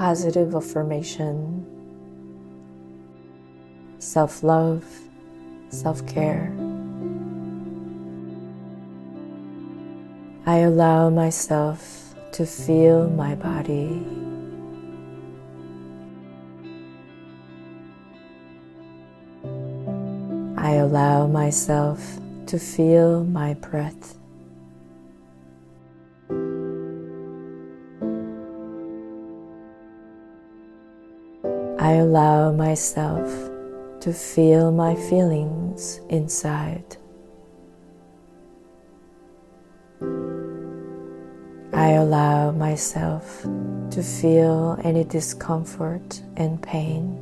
positive affirmation, self love, self care. I allow myself to feel my body. I allow myself to feel my breath. I allow myself to feel my feelings inside. I allow myself to feel any discomfort and pain.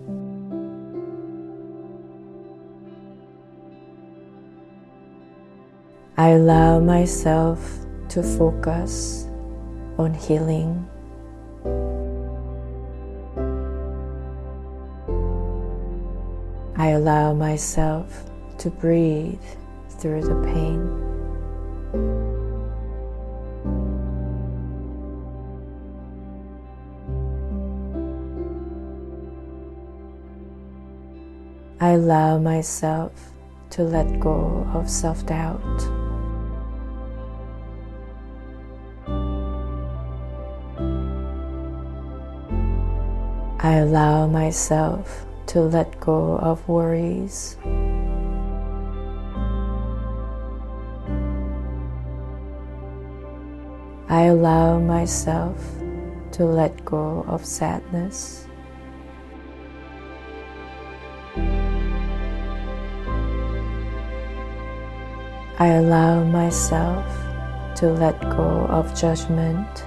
I allow myself to focus on healing. I allow myself to breathe through the pain. I allow myself to let go of self doubt. I allow myself to let go of worries. I allow myself to let go of sadness. I allow myself to let go of judgment.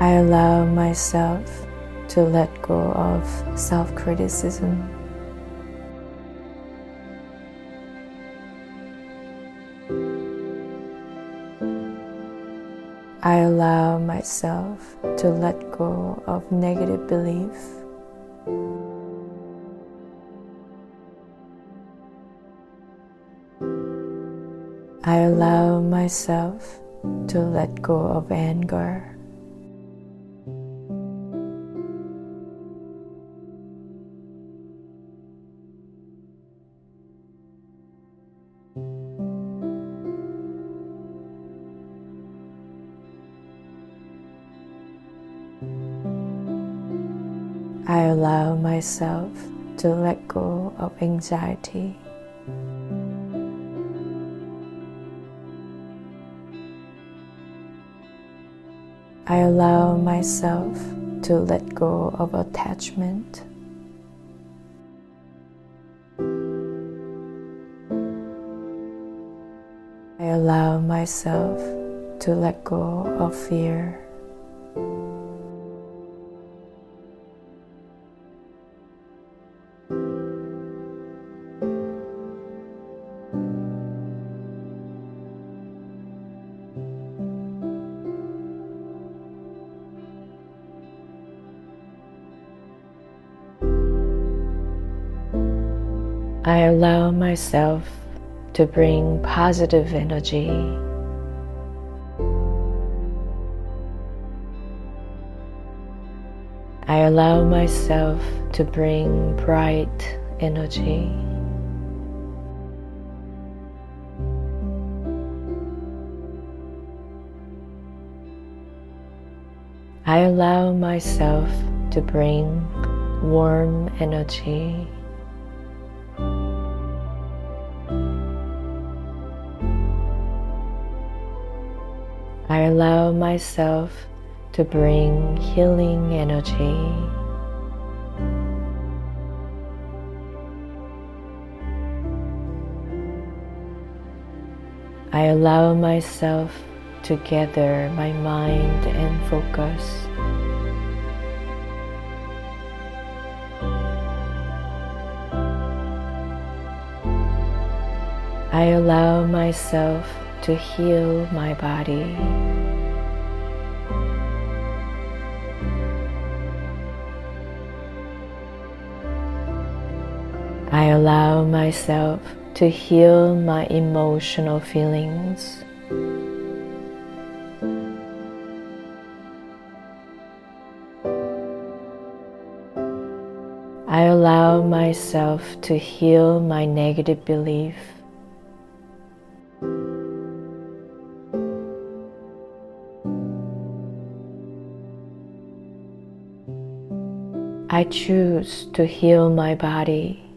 I allow myself to let go of self criticism. I allow myself to let go of negative belief. I allow myself to let go of anger. I allow myself to let go of anxiety. I allow myself to let go of attachment. I allow myself to let go of fear. I allow myself to bring positive energy. I allow myself to bring bright energy. I allow myself to bring warm energy. I allow myself to bring healing energy. I allow myself to gather my mind and focus. I allow myself to heal my body. I allow myself to heal my emotional feelings. I allow myself to heal my negative belief. I choose to heal my body.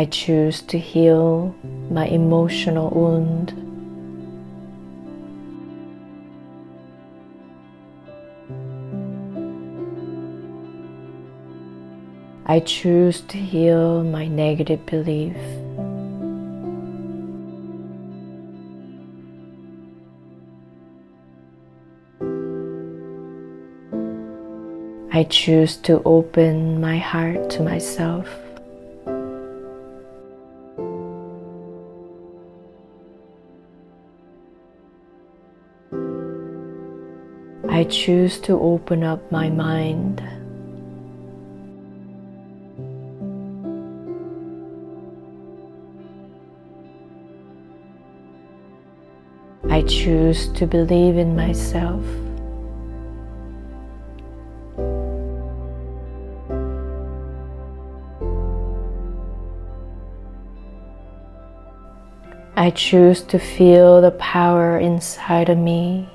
I choose to heal my emotional wound. I choose to heal my negative belief. I choose to open my heart to myself. Choose to open up my mind. I choose to believe in myself. I choose to feel the power inside of me.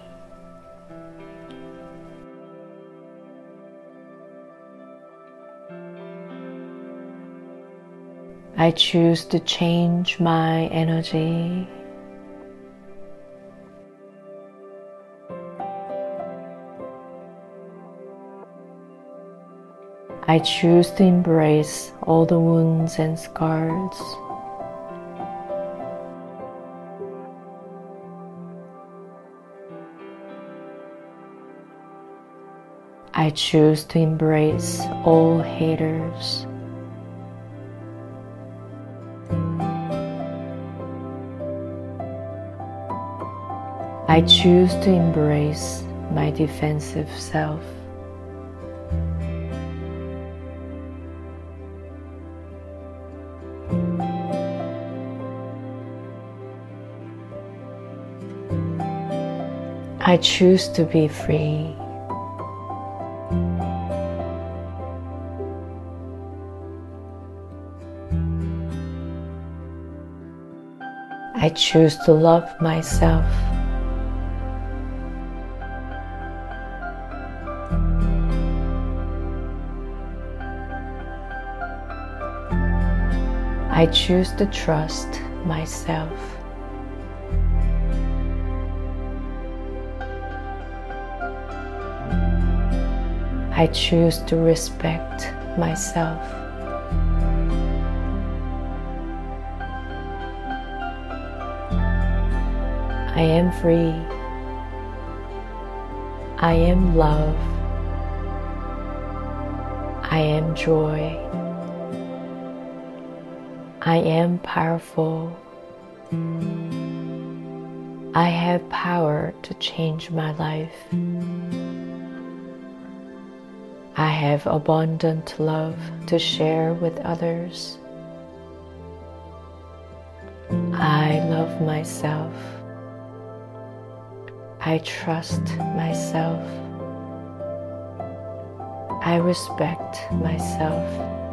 I choose to change my energy. I choose to embrace all the wounds and scars. I choose to embrace all haters. I choose to embrace my defensive self. I choose to be free. I choose to love myself. I choose to trust myself. I choose to respect myself. I am free. I am love. I am joy. I am powerful. I have power to change my life. I have abundant love to share with others. I love myself. I trust myself. I respect myself.